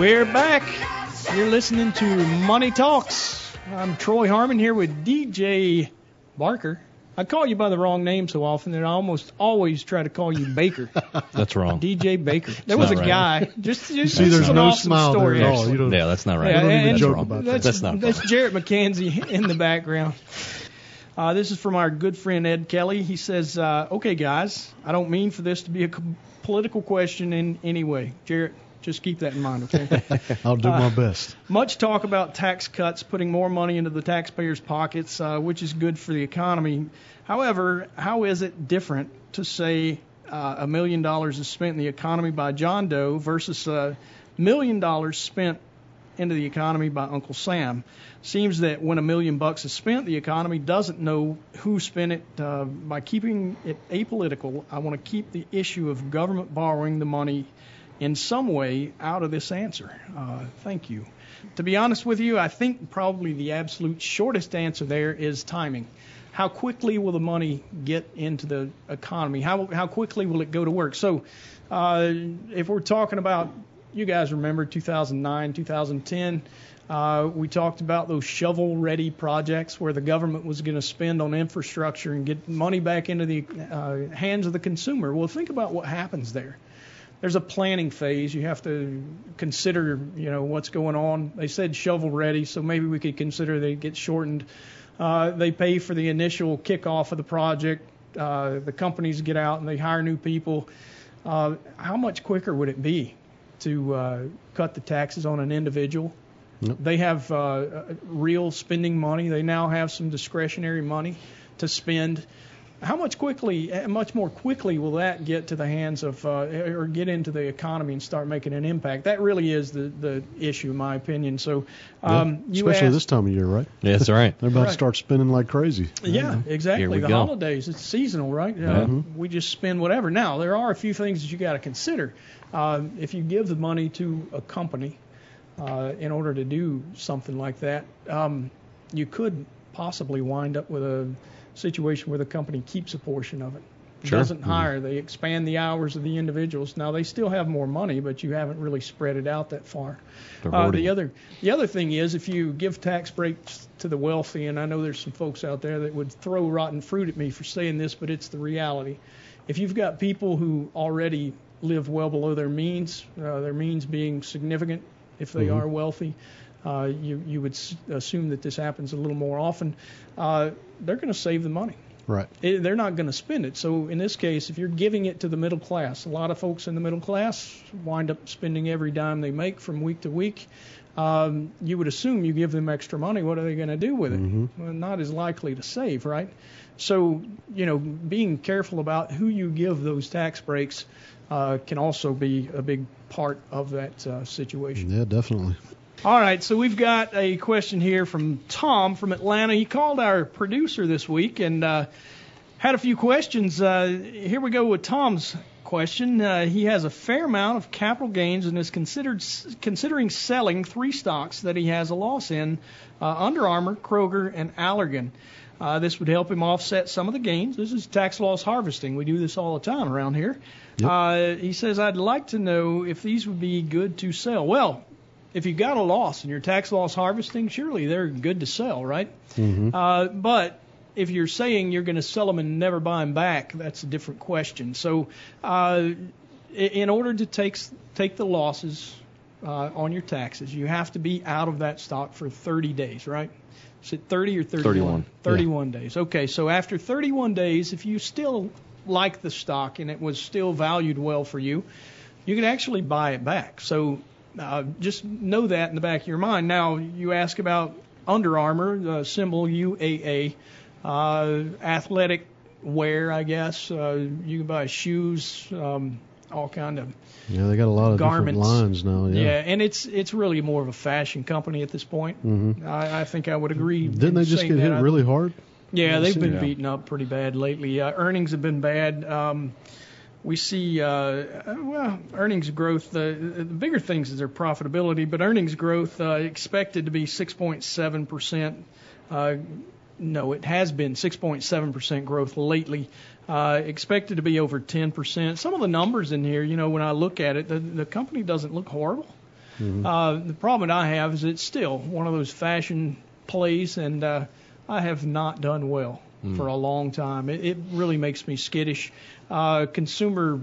We're back. You're listening to Money Talks. I'm Troy Harmon here with DJ Barker. I call you by the wrong name so often that I almost always try to call you Baker. That's wrong. DJ Baker. There was a right. guy. Just, just See, there's an no awesome smile story. there at all. You don't, Yeah, that's not right. Yeah, don't even and joke that's- about that. that's, That's not That's fun. Jarrett McKenzie in the background. Uh, this is from our good friend Ed Kelly. He says, uh, "Okay, guys, I don't mean for this to be a com- political question in any way. Jarrett, just keep that in mind, okay? I'll do Uh, my best. Much talk about tax cuts, putting more money into the taxpayers' pockets, uh, which is good for the economy. However, how is it different to say uh, a million dollars is spent in the economy by John Doe versus a million dollars spent into the economy by Uncle Sam? Seems that when a million bucks is spent, the economy doesn't know who spent it. Uh, by keeping it apolitical, I want to keep the issue of government borrowing the money in some way out of this answer. Uh, thank you. To be honest with you, I think probably the absolute shortest answer there is timing. How quickly will the money get into the economy? How how quickly will it go to work? So, uh, if we're talking about, you guys remember 2009, 2010. Uh, we talked about those shovel-ready projects where the government was going to spend on infrastructure and get money back into the uh, hands of the consumer. Well, think about what happens there there's a planning phase. You have to consider, you know, what's going on. They said shovel ready, so maybe we could consider they get shortened. Uh, they pay for the initial kickoff of the project. Uh, the companies get out and they hire new people. Uh, how much quicker would it be to uh, cut the taxes on an individual? Yep. They have uh, real spending money. They now have some discretionary money to spend. How much quickly, uh, much more quickly, will that get to the hands of, uh, or get into the economy and start making an impact? That really is the the issue, in my opinion. So, um, Yeah, Especially asked, this time of year, right? Yeah, that's right. They're about Right. to start spending like crazy. Yeah, exactly. Here we the go. holidays, it's seasonal, right? Uh, We just spend whatever. Now, there are a few things that you got to consider. Uh, if you give the money to a company uh, in order to do something like that, um, you could possibly wind up with a situation where the company keeps a portion of it. Sure. Doesn't hire. They expand the hours of the individuals. Now they still have more money, but you haven't really spread it out that far. Uh, the other the other thing is if you give tax breaks to the wealthy, and I know there's some folks out there that would throw rotten fruit at me for saying this, but it's the reality. If you've got people who already live well below their means, uh, their means being significant, if they are wealthy, uh, you you would s- assume that this happens a little more often. Uh, they're going to save the money Right. it, they're not going to spend it. So in this case, if you're giving it to the middle class, a lot of folks in the middle class wind up spending every dime they make from week to week. Um, you would assume you give them extra money. What are they going to do with it? Well, not as likely to save, right? So you know, being careful about who you give those tax breaks uh, can also be a big part of that uh, situation. Yeah, definitely. All right, so we've got a question here from Tom from Atlanta. He called our producer this week and uh, had a few questions. Uh, here we go with Tom's question. Uh, he has a fair amount of capital gains and is considered considering selling three stocks that he has a loss in: uh, Under Armour, Kroger, and Allergan. Uh, this would help him offset some of the gains. This is tax loss harvesting. We do this all the time around here. Uh, he says, I'd like to know if these would be good to sell. Well, if you got a loss and you're tax loss harvesting, surely they're good to sell, right? Uh, but if you're saying you're going to sell them and never buy them back, that's a different question. So, uh, in order to take take the losses uh, on your taxes, you have to be out of that stock for 30 days, right? Is it 30 or 31? 31. 31 days. Okay, so after 31 days, if you still like the stock and it was still valued well for you, you can actually buy it back. So uh, just know that in the back of your mind. Now, you ask about Under Armour, the symbol UAA, uh, athletic wear, I guess. Uh, you can buy shoes, um, all kind of Yeah, they got a lot of Garments. different lines now. yeah. Yeah. and it's it's really more of a fashion company at this point. Mm-hmm. I, I think I would agree. Didn't they just get hit. I- really hard? yeah, they've been Yeah. beaten up pretty bad lately. Uh, earnings have been bad. Um, we see, uh, uh, well, earnings growth. The, the bigger things is their profitability, but earnings growth uh, expected to be 6.7 percent. Uh, no, it has been 6.7 percent growth lately. Uh, expected to be over 10 percent. Some of the numbers in here, you know, when I look at it, the, the company doesn't look horrible. Mm-hmm. Uh, the problem that I have is it's still one of those fashion plays, and uh, I have not done well mm. for a long time. It, it really makes me skittish. Uh, consumer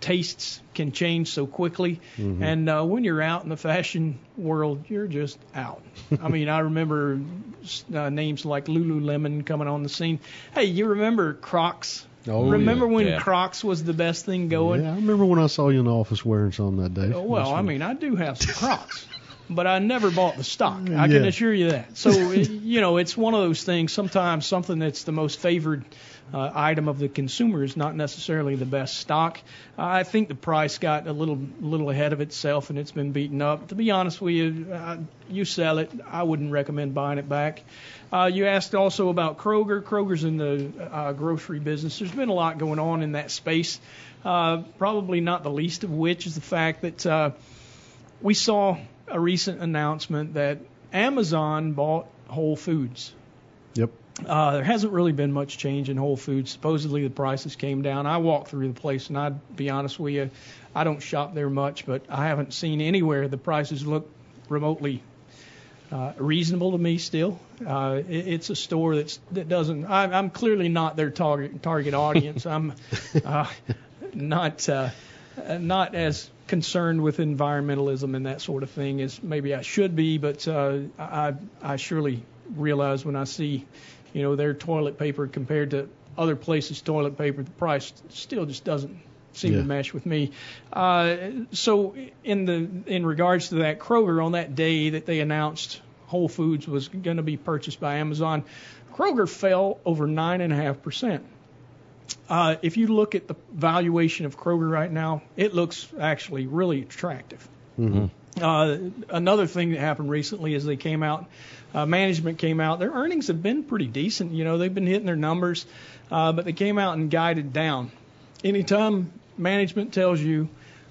tastes can change so quickly, mm-hmm. and uh, when you're out in the fashion world, you're just out. I mean, I remember uh, names like Lululemon coming on the scene. Hey, you remember Crocs? Oh, remember yeah. when yeah. Crocs was the best thing going? Yeah, I remember when I saw you in the office wearing some that day. Well, I mean, I do have some Crocs but I never bought the stock. I can assure you that. So you know, it's one of those things. Sometimes something that's the most favored uh, item of the consumer is not necessarily the best stock. I think the price got a little little ahead of itself and it's been beaten up. To be honest with you, uh, you sell it. I wouldn't recommend buying it back. Uh, you asked also about Kroger. Kroger's in the uh, grocery business. There's been a lot going on in that space. Uh, probably not the least of which is the fact that uh, we saw a recent announcement that Amazon bought Whole Foods. Yep. Uh, there hasn't really been much change in Whole Foods. Supposedly the prices came down. I walked through the place, and I'd be honest with you, I don't shop there much, but I haven't seen anywhere the prices look remotely uh, reasonable to me. Still, uh, it, it's a store that's that doesn't. I, I'm clearly not their target target audience. I'm uh, not uh, not as concerned with environmentalism and that sort of thing as maybe I should be, but uh, I I surely realize when I see, you know, their toilet paper compared to other places' toilet paper, the price still just doesn't seem yeah. to mesh with me. Uh, so in the in regards to that, Kroger on that day that they announced Whole Foods was going to be purchased by Amazon, Kroger fell over nine and a half percent. Uh, if you look at the valuation of Kroger right now, it looks actually really attractive. Mm-hmm. Uh, another thing that happened recently is they came out, uh, management came out. Their earnings have been pretty decent. You know, they've been hitting their numbers, uh, but they came out and guided down. Anytime management tells you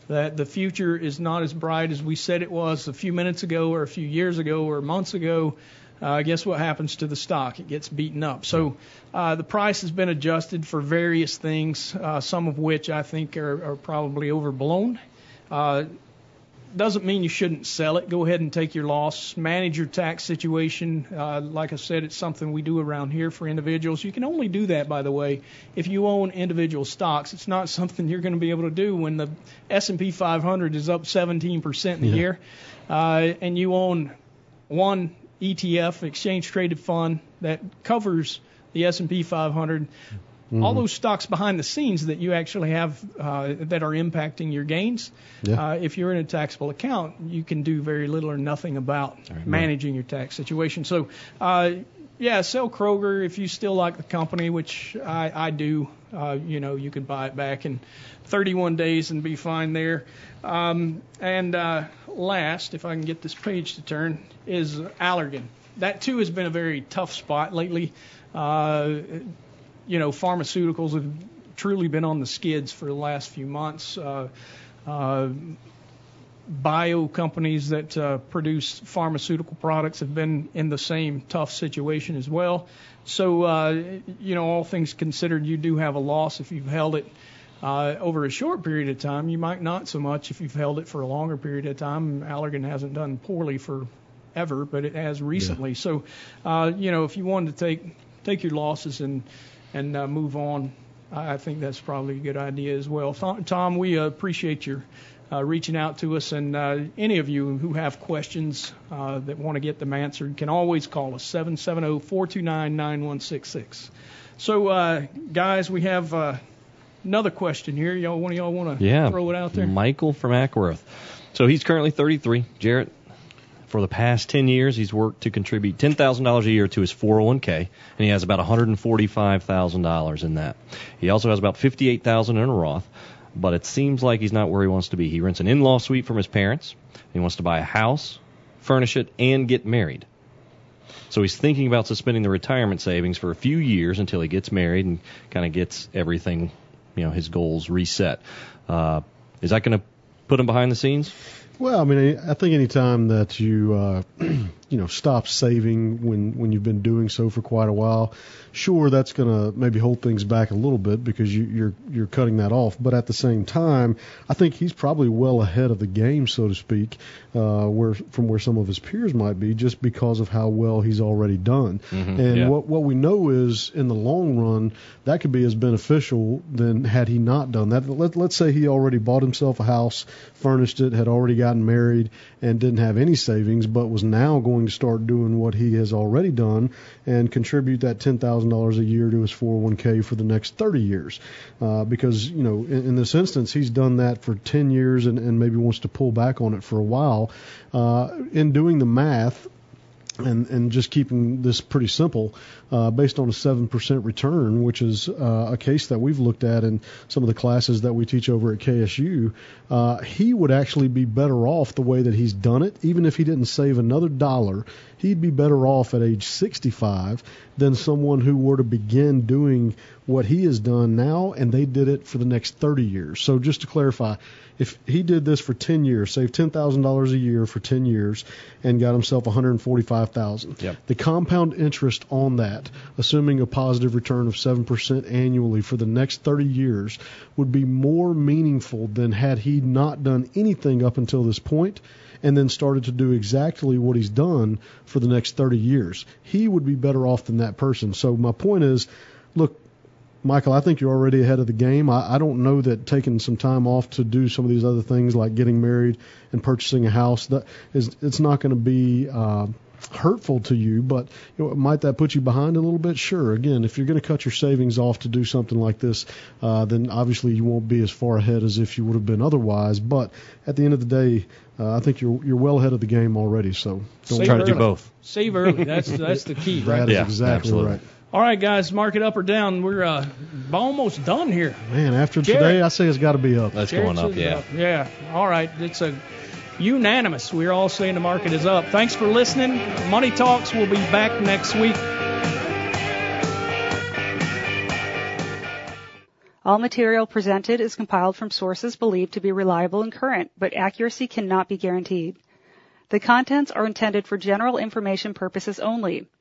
that the future is not as bright as we said it was a few minutes ago, or a few years ago, or months ago, uh, guess what happens to the stock? It gets beaten up. So uh, the price has been adjusted for various things, uh, some of which I think are, are probably overblown. Uh, doesn't mean you shouldn't sell it. Go ahead and take your loss. Manage your tax situation. Uh, like I said, it's something we do around here for individuals. You can only do that, by the way, if you own individual stocks. It's not something you're going to be able to do when the S&P 500 is up 17% in a yeah. year, uh, and you own one ETF, exchange traded fund that covers the S&P 500. Mm-hmm. All those stocks behind the scenes that you actually have uh, that are impacting your gains. Yeah. Uh, if you're in a taxable account, you can do very little or nothing about managing your tax situation. So, uh, yeah, sell Kroger if you still like the company, which I, I do. Uh, you know, you could buy it back in 31 days and be fine there. Um, and uh, last, if I can get this page to turn, is Allergan. That too has been a very tough spot lately. Uh, you know, pharmaceuticals have truly been on the skids for the last few months. Uh, uh, bio companies that uh, produce pharmaceutical products have been in the same tough situation as well. So, uh, you know, all things considered, you do have a loss if you've held it uh, over a short period of time. You might not so much if you've held it for a longer period of time. Allergan hasn't done poorly for ever, but it has recently. Yeah. So, uh, you know, if you wanted to take take your losses and and uh, move on, I think that's probably a good idea as well. Tom, we appreciate your uh, reaching out to us, and uh, any of you who have questions uh, that want to get them answered can always call us 770-429-9166. So, uh, guys, we have uh, another question here. Y'all, one of y'all want to yeah, throw it out there? Michael from Acworth. So he's currently 33. Jarrett, for the past 10 years, he's worked to contribute $10,000 a year to his 401k, and he has about $145,000 in that. He also has about 58,000 in a Roth, but it seems like he's not where he wants to be. He rents an in-law suite from his parents. He wants to buy a house, furnish it, and get married. So he's thinking about suspending the retirement savings for a few years until he gets married and kind of gets everything, you know, his goals reset. Uh, is that going to put him behind the scenes? Well, I mean, I think any time that you, uh, you know, stop saving when when you've been doing so for quite a while, sure, that's going to maybe hold things back a little bit because you, you're you're cutting that off. But at the same time, I think he's probably well ahead of the game, so to speak, uh, where from where some of his peers might be, just because of how well he's already done. Mhm, and yeah. what what we know is in the long run, that could be as beneficial than had he not done that. Let, let's say he already bought himself a house, furnished it, had already gotten married, and didn't have any savings, but was now going to start doing what he has already done and contribute that ten thousand dollars a year to his 401k for the next 30 years. Uh, because you know, in, in this instance, he's done that for 10 years and, and maybe wants to pull back on it for a while. Uh, in doing the math, and and just keeping this pretty simple, uh, based on a seven percent return, which is uh, a case that we've looked at in some of the classes that we teach over at KSU, uh, he would actually be better off the way that he's done it, even if he didn't save another dollar. He'd be better off at age 65 than someone who were to begin doing what he has done now, and they did it for the next 30 years. So just to clarify, if he did this for 10 years, saved $10,000 a year for 10 years, and got himself 145,000, Yep. the compound interest on that, assuming a positive return of 7% annually for the next 30 years, would be more meaningful than had he not done anything up until this point and then started to do exactly what he's done for the next 30 years. He would be better off than that person. So my point is, look, Michael, I think you're already ahead of the game. I, I don't know that taking some time off to do some of these other things like getting married and purchasing a house that is it's not going to be uh, hurtful to you, but you know, might that put you behind a little bit? Sure. Again, if you're going to cut your savings off to do something like this, uh, then obviously you won't be as far ahead as if you would have been otherwise. But at the end of the day, uh, I think you're you're well ahead of the game already. So don't Save Try to do both. Save early. That's that's the key, right? That is Yeah, exactly absolutely. right. All right, guys, mark it up or down. We're uh, almost done here. Man, after Jarrett. today, I say it's got to be up. That's Jarrett going up, says yeah. Yeah. All right. It's a unanimous. We're all saying the market is up. Thanks for listening. Money Talks will be back next week. All material presented is compiled from sources believed to be reliable and current, but accuracy cannot be guaranteed. The contents are intended for general information purposes only.